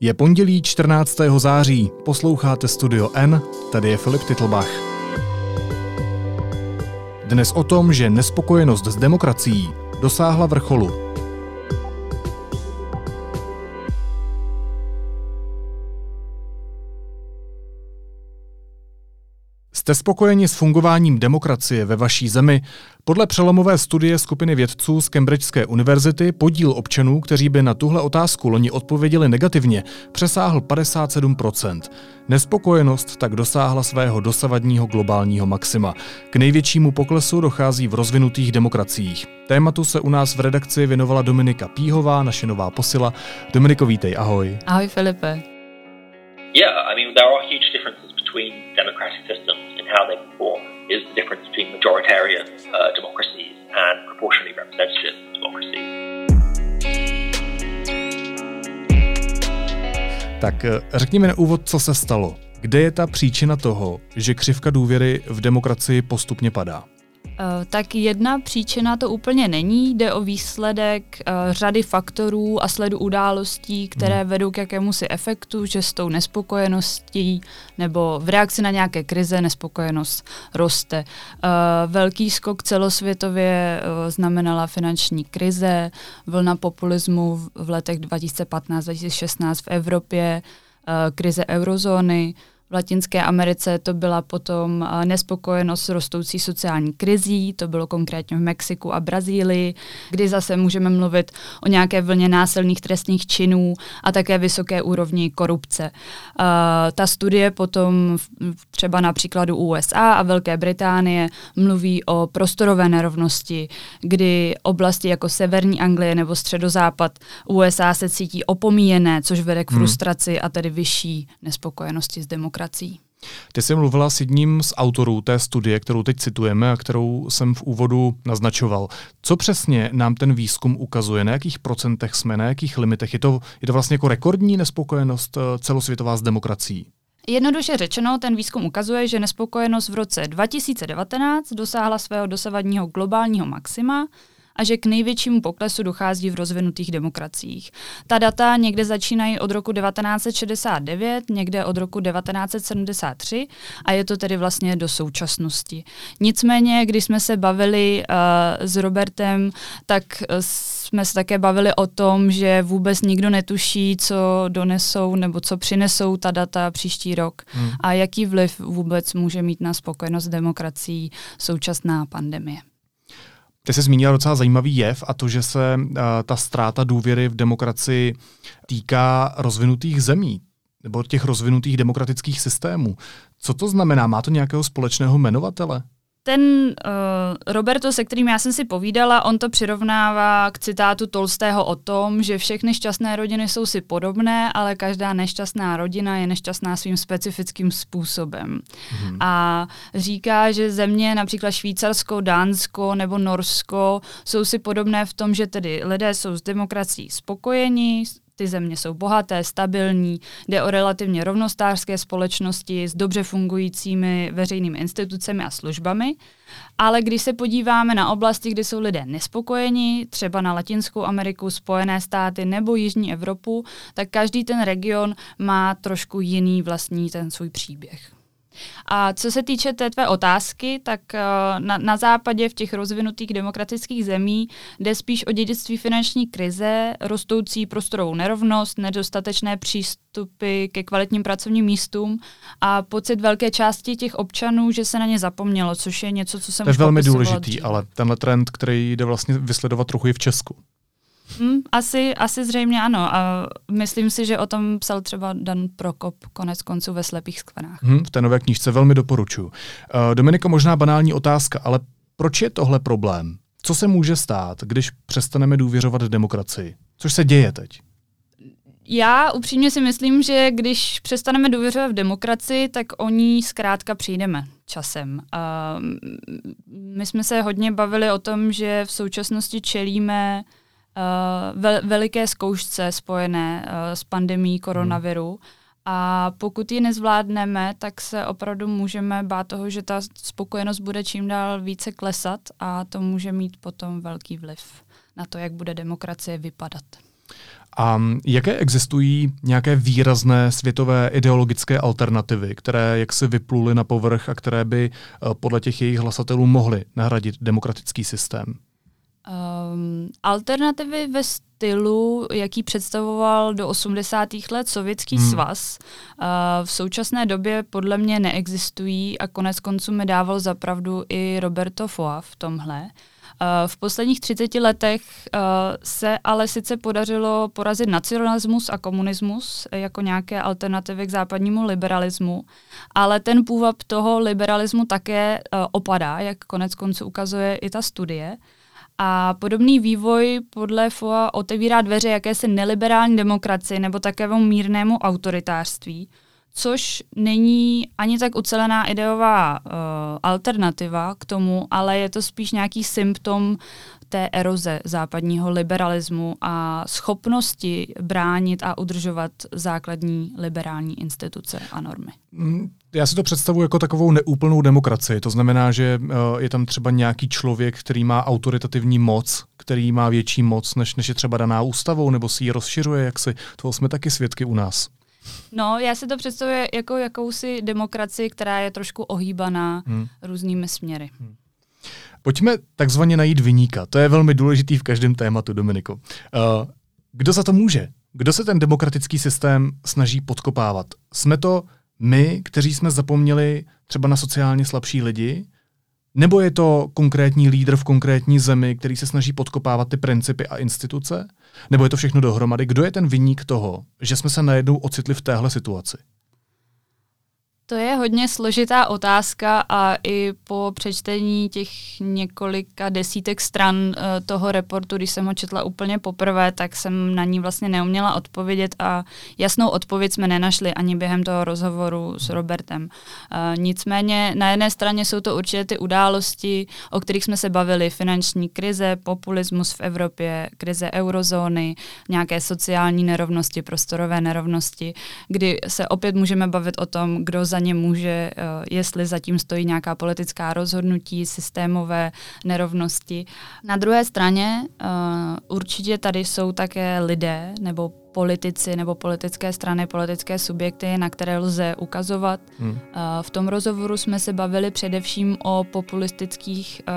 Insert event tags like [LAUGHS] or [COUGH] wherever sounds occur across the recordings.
Je pondělí 14. září, posloucháte Studio N, tady je Filip Titlbach. Dnes o tom, že nespokojenost s demokracií dosáhla vrcholu. Jste spokojeni s fungováním demokracie ve vaší zemi? Podle přelomové studie skupiny vědců z Cambridgeské univerzity podíl občanů, kteří by na tuhle otázku loni odpověděli negativně, přesáhl 57%. Nespokojenost tak dosáhla svého dosavadního globálního maxima. K největšímu poklesu dochází v rozvinutých demokraciích. Tématu se u nás v redakci věnovala Dominika Píhová, naše nová posila. Dominiko, vítej, ahoj. Ahoj Filipe. Yeah, I mean, there are huge differences between democratic systems in how they perform is the difference between majoritarian uh, democracies and proportionally representative democracies. Tak eh, řekněme na úvod, co se stalo. Kde je ta příčina toho, že křivka důvěry v demokracii postupně padá? Eh, tak jedna příčina to úplně není, jde o výsledek eh, řady faktorů a sledu událostí, které hmm. vedou k jakému si efektu, že s tou nespokojeností nebo v reakci na nějaké krize nespokojenost roste. Eh, velký skok celosvětově znamenala finanční krize, vlna populismu v letech 2015-2016 v Evropě, krize eurozóny, v Latinské Americe to byla potom eh, nespokojenost s rostoucí sociální krizí, to bylo konkrétně v Mexiku a Brazílii, kdy zase můžeme mluvit o nějaké vlně násilných trestných činů a také vysoké úrovni korupce. Uh, ta studie potom třeba na příkladu USA a Velké Británie mluví o prostorové nerovnosti, kdy oblasti jako severní Anglie nebo středozápad USA se cítí opomíjené, což vede k hmm. frustraci hmm. a tedy vyšší nespokojenosti s demokracií demokracií. Ty jsi mluvila s jedním z autorů té studie, kterou teď citujeme a kterou jsem v úvodu naznačoval. Co přesně nám ten výzkum ukazuje? Na jakých procentech jsme, na jakých limitech? Je to, je to vlastně jako rekordní nespokojenost eh, celosvětová s demokracií? Jednoduše řečeno, ten výzkum ukazuje, že nespokojenost v roce 2019 dosáhla svého dosavadního globálního maxima, a že k největšímu poklesu dochází v rozvinutých demokraciích. Ta data někde začínají od roku 1969, někde od roku 1973 a je to tedy vlastně do současnosti. Nicméně, když jsme se bavili uh, s Robertem, tak uh, jsme se také bavili o tom, že vůbec nikdo netuší, co donesou nebo co přinesou ta data příští rok hmm. a jaký vliv vůbec může mít na spokojenost demokracií současná pandemie. Ty jsi zmínila docela zajímavý jev a to, že se uh, ta ztráta důvěry v demokracii týká rozvinutých zemí nebo těch rozvinutých demokratických systémů. Co to znamená? Má to nějakého společného jmenovatele? Ten uh, Roberto, se kterým já jsem si povídala, on to přirovnává k citátu Tolstého o tom, že všechny šťastné rodiny jsou si podobné, ale každá nešťastná rodina je nešťastná svým specifickým způsobem. Mm-hmm. A říká, že země, například Švýcarsko, Dánsko nebo Norsko, jsou si podobné v tom, že tedy lidé jsou s demokracií spokojeni, ty země jsou bohaté, stabilní, jde o relativně rovnostářské společnosti s dobře fungujícími veřejnými institucemi a službami. Ale když se podíváme na oblasti, kde jsou lidé nespokojeni, třeba na Latinskou Ameriku, Spojené státy nebo Jižní Evropu, tak každý ten region má trošku jiný vlastní ten svůj příběh. A co se týče té tvé otázky, tak eh, na, na západě v těch rozvinutých demokratických zemí jde spíš o dědictví finanční krize, rostoucí prostorovou nerovnost, nedostatečné přístupy ke kvalitním pracovním místům a pocit velké části těch občanů, že se na ně zapomnělo, což je něco, co jsem To je velmi důležitý, dřív. ale tenhle trend, který jde vlastně vysledovat trochu i v Česku. Hmm, asi, asi zřejmě ano. A myslím si, že o tom psal třeba Dan Prokop konec konců ve Slepých skvrnách. Hmm, v té nové knížce velmi doporučuji. Uh, Dominiko, možná banální otázka, ale proč je tohle problém? Co se může stát, když přestaneme důvěřovat demokracii? Což se děje teď? Já upřímně si myslím, že když přestaneme důvěřovat v demokracii, tak o ní zkrátka přijdeme časem. Uh, my jsme se hodně bavili o tom, že v současnosti čelíme uh, vel, veliké zkoušce spojené uh, s pandemí koronaviru. Hmm. A pokud ji nezvládneme, tak se opravdu můžeme bát toho, že ta spokojenost bude čím dál více klesat a to může mít potom velký vliv na to, jak bude demokracie vypadat. A jaké existují nějaké výrazné světové ideologické alternativy, které jak se vypluly na povrch a které by eh, podle těch jejich hlasatelů mohly nahradit demokratický systém? Um, alternativy ve stylu, jaký představoval do 80. let Sovětský hmm. svaz, uh, v současné době podle mě neexistují a konec konců mi dával zapravdu i Roberto Foa v tomhle. Uh, v posledních 30 letech uh, se ale sice podařilo porazit nacionalismus a komunismus jako nějaké alternativy k západnímu liberalismu, ale ten půvab toho liberalismu také opadá, jak konec konců ukazuje i ta studie. A podobný vývoj podle FOA otevírá dveře jakési neliberální demokracii nebo takovému mírnému autoritářství, což není ani tak ucelená ideová uh, alternativa k tomu, ale je to spíš nějaký symptom té eroze západního liberalismu a schopnosti bránit a udržovat základní liberální instituce a normy. Já si to představuji jako takovou neúplnou demokracii. To znamená, že uh, je tam třeba nějaký člověk, který má autoritativní moc, který má větší moc, než, než je třeba daná ústavou, nebo si ji rozšiřuje, jak si. Toho jsme taky svědky u nás. No, já si to představuji jako jakousi demokracii, která je trošku ohýbaná hmm. různými směry. Hmm. Pojďme takzvaně najít vyníka. To je velmi důležitý v každém tématu, Dominiko. Uh, kdo za to může? Kdo se ten demokratický systém snaží podkopávat? Jsme to my, kteří jsme zapomněli třeba na sociálně slabší lidi? Nebo je to konkrétní lídr v konkrétní zemi, který se snaží podkopávat ty principy a instituce? Nebo je to všechno dohromady? Kdo je ten vyník toho, že jsme se najednou ocitli v téhle situaci? To je hodně složitá otázka a i po přečtení těch několika desítek stran uh, toho reportu, když jsem ho četla úplně poprvé, tak jsem na ní vlastně neuměla odpovědět a jasnou odpověď jsme nenašli ani během toho rozhovoru s Robertem. Uh, nicméně na jedné straně jsou to určitě ty události, o kterých jsme se bavili, finanční krize, populismus v Evropě, krize eurozóny, nějaké sociální nerovnosti, prostorové nerovnosti, kdy se opět můžeme bavit o tom, kdo za za ně může, eh, jestli zatím stojí nějaká politická rozhodnutí, systémové nerovnosti. Na druhé straně eh, určitě tady jsou také lidé nebo politici nebo politické strany, politické subjekty, na které lze ukazovat. Hmm. Eh, v tom rozhovoru jsme se bavili především o populistických uh,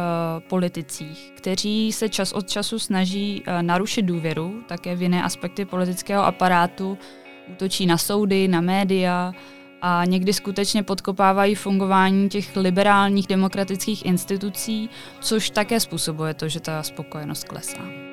politicích, kteří se čas od času snaží uh, narušit důvěru, také v jiné aspekty politického aparátu, útočí na soudy, na média, a někdy skutečně podkopávají fungování těch liberálních demokratických institucí, což také způsobuje to, že ta spokojenost klesá.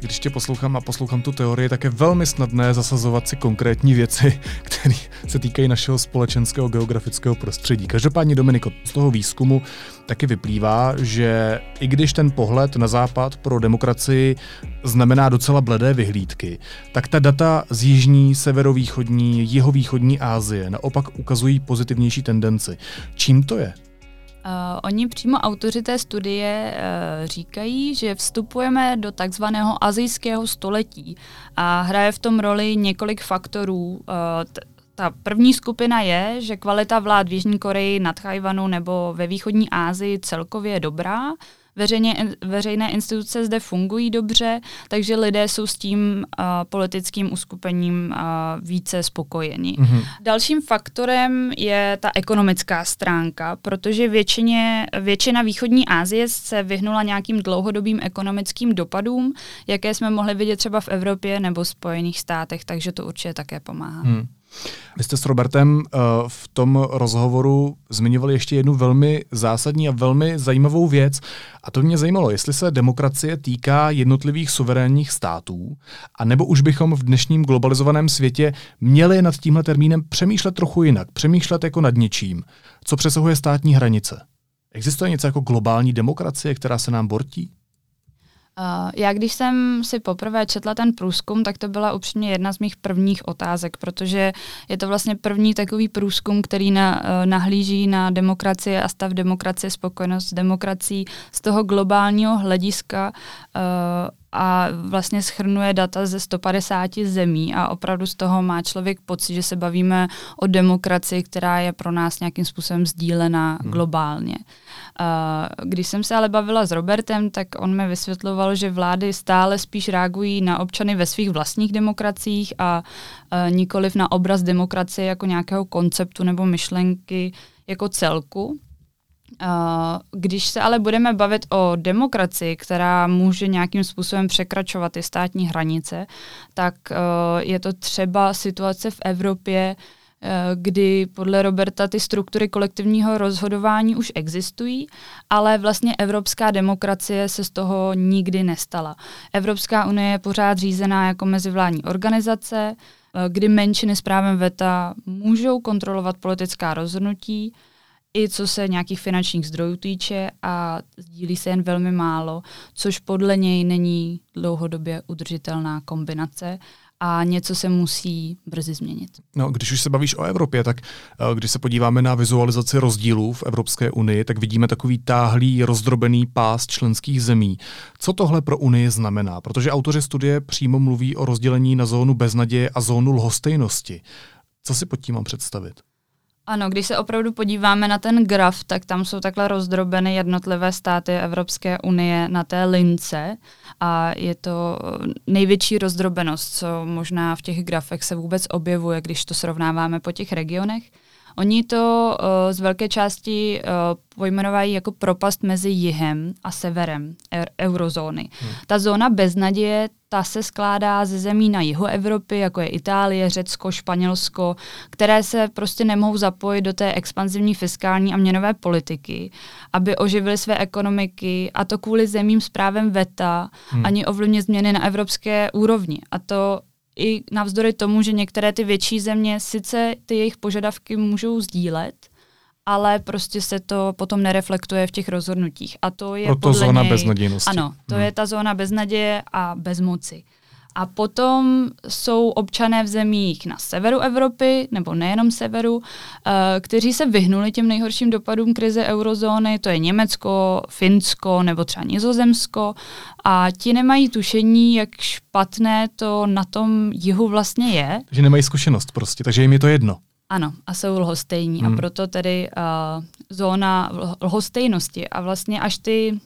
Když tě poslouchám a poslouchám tu teorii, tak je velmi snadné zasazovat si konkrétní věci, [LAUGHS] které se týkají našeho společenského geografického prostředí. Každopádně, Dominiko, z toho výzkumu taky vyplývá, že i když ten pohled na západ pro demokracii znamená docela bledé vyhlídky, tak ta data z jižní, severovýchodní, jihovýchodní Asie naopak ukazují pozitivnější tendenci. Čím to je? Uh, oni přímo autoři té studie uh, říkají, že vstupujeme do takzvaného azijského století a hraje v tom roli několik faktorů. Uh, t- ta první skupina je, že kvalita vlád v Jižní Koreji, nad Tajvanu nebo ve východní Asii celkově je dobrá veřejně, veřejné instituce zde fungují dobře, takže lidé jsou s tím uh, politickým uskupením uh, více spokojeni. Mm-hmm. Dalším faktorem je ta ekonomická stránka, protože většině, většina východní Asie se vyhnula nějakým dlouhodobým ekonomickým dopadům, jaké jsme mohli vidět třeba v Evropě nebo Spojených státech, takže to určitě také pomáhá. Mm. Vy jste s Robertem uh, v tom rozhovoru zmiňovali ještě jednu velmi zásadní a velmi zajímavou věc. A to mě zajímalo, jestli se demokracie týká jednotlivých suverénních států, a nebo už bychom v dnešním globalizovaném světě měli nad tímhle termínem přemýšlet trochu jinak, přemýšlet jako nad něčím, co přesahuje státní hranice. Existuje něco jako globální demokracie, která se nám bortí? Já když jsem si poprvé četla ten průzkum, tak to byla upřímně jedna z mých prvních otázek, protože je to vlastně první takový průzkum, který na, uh, nahlíží na demokracii a stav demokracie, spokojenost s demokracií z toho globálního hlediska. Uh, a vlastně schrnuje data ze 150 zemí a opravdu z toho má člověk pocit, že se bavíme o demokracii, která je pro nás nějakým způsobem sdílená hmm. globálně. Když jsem se ale bavila s Robertem, tak on mi vysvětloval, že vlády stále spíš reagují na občany ve svých vlastních demokraciích a nikoliv na obraz demokracie jako nějakého konceptu nebo myšlenky jako celku. Když se ale budeme bavit o demokracii, která může nějakým způsobem překračovat ty státní hranice, tak je to třeba situace v Evropě, kdy podle Roberta ty struktury kolektivního rozhodování už existují, ale vlastně evropská demokracie se z toho nikdy nestala. Evropská unie je pořád řízená jako mezivládní organizace, kdy menšiny s právem VETA můžou kontrolovat politická rozhodnutí, i co se nějakých finančních zdrojů týče a sdílí se jen velmi málo, což podle něj není dlouhodobě udržitelná kombinace a něco se musí brzy změnit. No, když už se bavíš o Evropě, tak eh, když se podíváme na vizualizaci rozdílů v Evropské unii, tak vidíme takový táhlý, rozdrobený pás členských zemí. Co tohle pro Unii znamená? Protože autoři studie přímo mluví o rozdělení na zónu beznaděje a zónu lhostejnosti. Co si pod tím mám představit? Ano, když se opravdu podíváme na ten graf, tak tam jsou takhle rozdrobeny jednotlivé státy Evropské unie na té lince a je to největší rozdrobenost, co možná v těch grafech se vůbec objevuje, když to srovnáváme po těch regionech. Oni to uh, z velké části uh, pojmenovají jako propast mezi jihem a severem er, eurozóny. Hmm. Ta zóna beznaděje, ta se skládá ze zemí na jihu Evropy, jako je Itálie, Řecko, Španělsko, které se prostě nemohou zapojit do té expanzivní fiskální a měnové politiky, aby oživily své ekonomiky a to kvůli zemím s právem VETA, hmm. ani ovlivnit změny na evropské úrovni. A to i navzdory tomu, že některé ty větší země sice ty jejich požadavky můžou sdílet, ale prostě se to potom nereflektuje v těch rozhodnutích. A to je Proto podle zóna něj, beznadějnosti. Ano, to hmm. je ta zóna beznaděje a bezmoci. A potom jsou občané v zemích na severu Evropy, nebo nejenom severu, uh, kteří se vyhnuli těm nejhorším dopadům krize eurozóny, to je Německo, Finsko nebo třeba Nizozemsko. A ti nemají tušení, jak špatné to na tom jihu vlastně je. Že nemají zkušenost prostě, takže jim je to jedno. Ano, a jsou lhostejní. Hmm. A proto tedy uh, zóna lhostejnosti. A vlastně až ty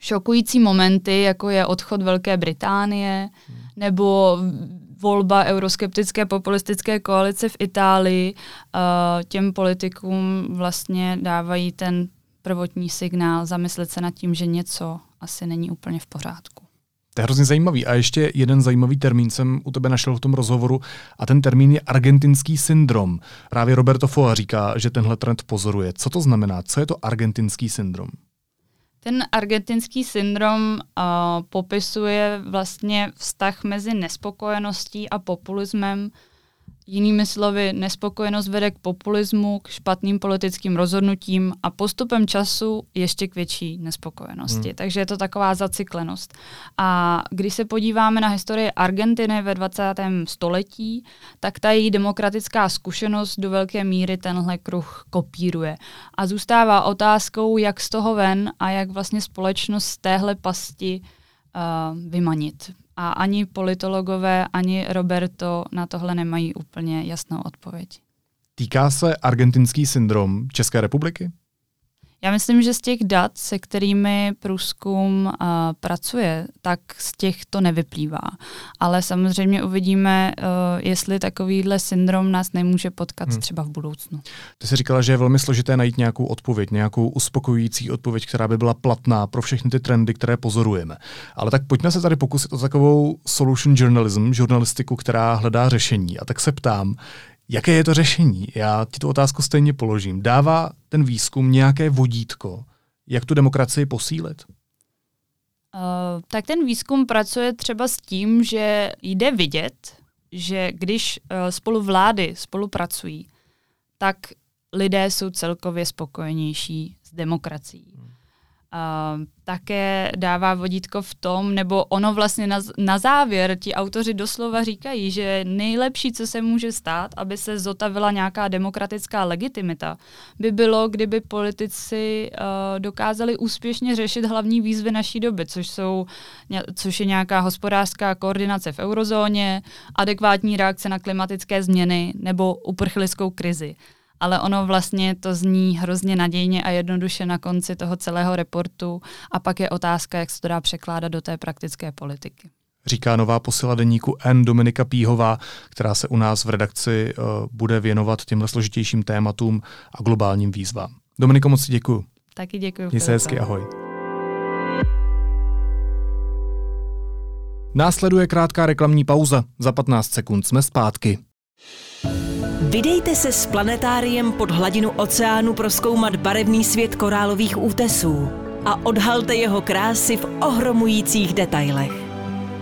šokující momenty, jako je odchod Velké Británie, hmm nebo volba euroskeptické populistické koalice v Itálii těm politikům vlastně dávají ten prvotní signál zamyslet se nad tím, že něco asi není úplně v pořádku. To je hrozně zajímavý. A ještě jeden zajímavý termín jsem u tebe našel v tom rozhovoru a ten termín je argentinský syndrom. Právě Roberto Foa říká, že tenhle trend pozoruje. Co to znamená? Co je to argentinský syndrom? Ten argentinský syndrom uh, popisuje vlastně vztah mezi nespokojeností a populismem Jinými slovy, nespokojenost vede k populismu, k špatným politickým rozhodnutím a postupem času ještě k větší nespokojenosti. Hmm. Takže je to taková zacyklenost. A když se podíváme na historii Argentiny ve 20. století, tak ta její demokratická zkušenost do velké míry tenhle kruh kopíruje. A zůstává otázkou, jak z toho ven a jak vlastně společnost z téhle pasti uh, vymanit. A ani politologové, ani Roberto na tohle nemají úplně jasnou odpověď. Týká se argentinský syndrom České republiky? Já myslím, že z těch dat, se kterými průzkum uh, pracuje, tak z těch to nevyplývá. Ale samozřejmě uvidíme, uh, jestli takovýhle syndrom nás nemůže potkat hmm. třeba v budoucnu. Ty jsi říkala, že je velmi složité najít nějakou odpověď, nějakou uspokojující odpověď, která by byla platná pro všechny ty trendy, které pozorujeme. Ale tak pojďme se tady pokusit o takovou solution journalism, žurnalistiku, která hledá řešení. A tak se ptám, Jaké je to řešení? Já ti tu otázku stejně položím. Dává ten výzkum nějaké vodítko, jak tu demokracii posílit? Uh, tak ten výzkum pracuje třeba s tím, že jde vidět, že když uh, spolu vlády spolupracují, tak lidé jsou celkově spokojenější s demokracií. Hmm. Uh, také dává vodítko v tom, nebo ono vlastně na, na závěr ti autoři doslova říkají, že nejlepší, co se může stát, aby se zotavila nějaká demokratická legitimita, by bylo, kdyby politici uh, dokázali úspěšně řešit hlavní výzvy naší doby, což, jsou, což je nějaká hospodářská koordinace v eurozóně, adekvátní reakce na klimatické změny nebo uprchlickou krizi ale ono vlastně to zní hrozně nadějně a jednoduše na konci toho celého reportu a pak je otázka, jak se to dá překládat do té praktické politiky. Říká nová posila deníku N Dominika Píhová, která se u nás v redakci uh, bude věnovat těmhle složitějším tématům a globálním výzvám. Dominiko, moc děkuji. Taky děkuji. Měj se hezky, ahoj. Následuje krátká reklamní pauza. Za 15 sekund jsme zpátky. Vydejte se s planetáriem pod hladinu oceánu proskoumat barevný svět korálových útesů a odhalte jeho krásy v ohromujících detailech.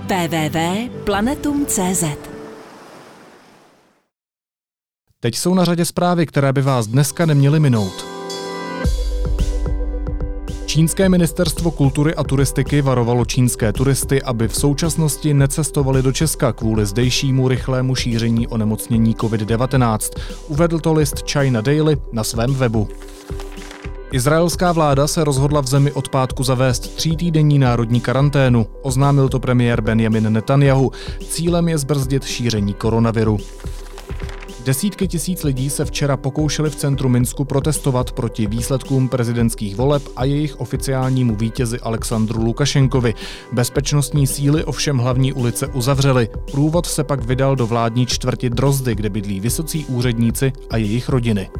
www.planetum.cz Teď jsou na řadě zprávy, které by vás dneska neměly minout. Čínské ministerstvo kultury a turistiky varovalo čínské turisty, aby v současnosti necestovali do Česka kvůli zdejšímu rychlému šíření onemocnění COVID-19. Uvedl to list China Daily na svém webu. Izraelská vláda se rozhodla v zemi od pátku zavést týdenní národní karanténu. Oznámil to premiér Benjamin Netanyahu. Cílem je zbrzdit šíření koronaviru. Desítky tisíc lidí se včera pokoušeli v centru Minsku protestovat proti výsledkům prezidentských voleb a jejich oficiálnímu vítězi Alexandru Lukašenkovi. Bezpečnostní síly ovšem hlavní ulice uzavřely. Průvod se pak vydal do vládní čtvrti Drozdy, kde bydlí vysocí úředníci a jejich rodiny.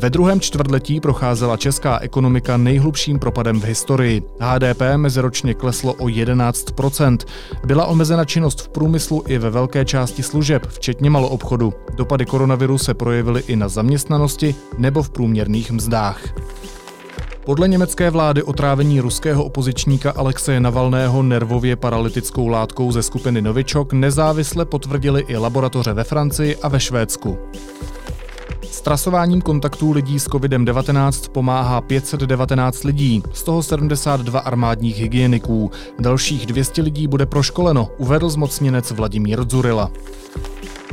Ve druhém čtvrtletí procházela česká ekonomika nejhlubším propadem v historii. HDP meziročně kleslo o 11% Byla omezena činnost v průmyslu i ve velké části služeb, včetně maloobchodu. Dopady koronaviru se projevily i na zaměstnanosti nebo v průměrných mzdách. Podle německé vlády otrávení ruského opozičníka Alexeje Navalného nervově paralytickou látkou ze skupiny Novičok nezávisle potvrdili i laboratoře ve Francii a ve Švédsku. S trasováním kontaktů lidí s COVID-19 pomáhá 519 lidí, z toho 72 armádních hygieniků. Dalších 200 lidí bude proškoleno, uvedl zmocněnec Vladimír Dzurila.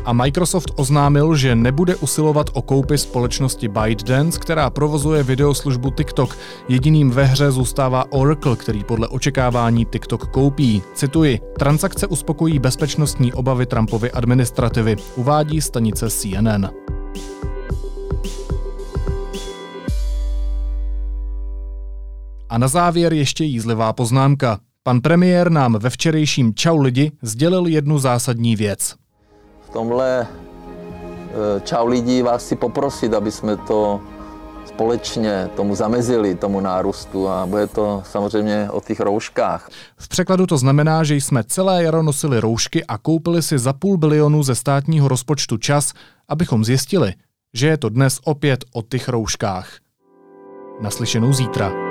A Microsoft oznámil, že nebude usilovat o koupy společnosti ByteDance, která provozuje videoslužbu TikTok. Jediným ve hře zůstává Oracle, který podle očekávání TikTok koupí. Cituji, transakce uspokojí bezpečnostní obavy Trumpovy administrativy, uvádí stanice CNN. A na závěr ještě jízlivá poznámka. Pan premiér nám ve včerejším Čau lidi sdělil jednu zásadní věc. V tomhle e, Čau lidi vás chci poprosit, aby jsme to společně tomu zamezili, tomu nárůstu a bude to samozřejmě o těch rouškách. V překladu to znamená, že jsme celé jaro nosili roušky a koupili si za půl bilionu ze státního rozpočtu čas, abychom zjistili, že je to dnes opět o těch rouškách. Naslyšenou zítra.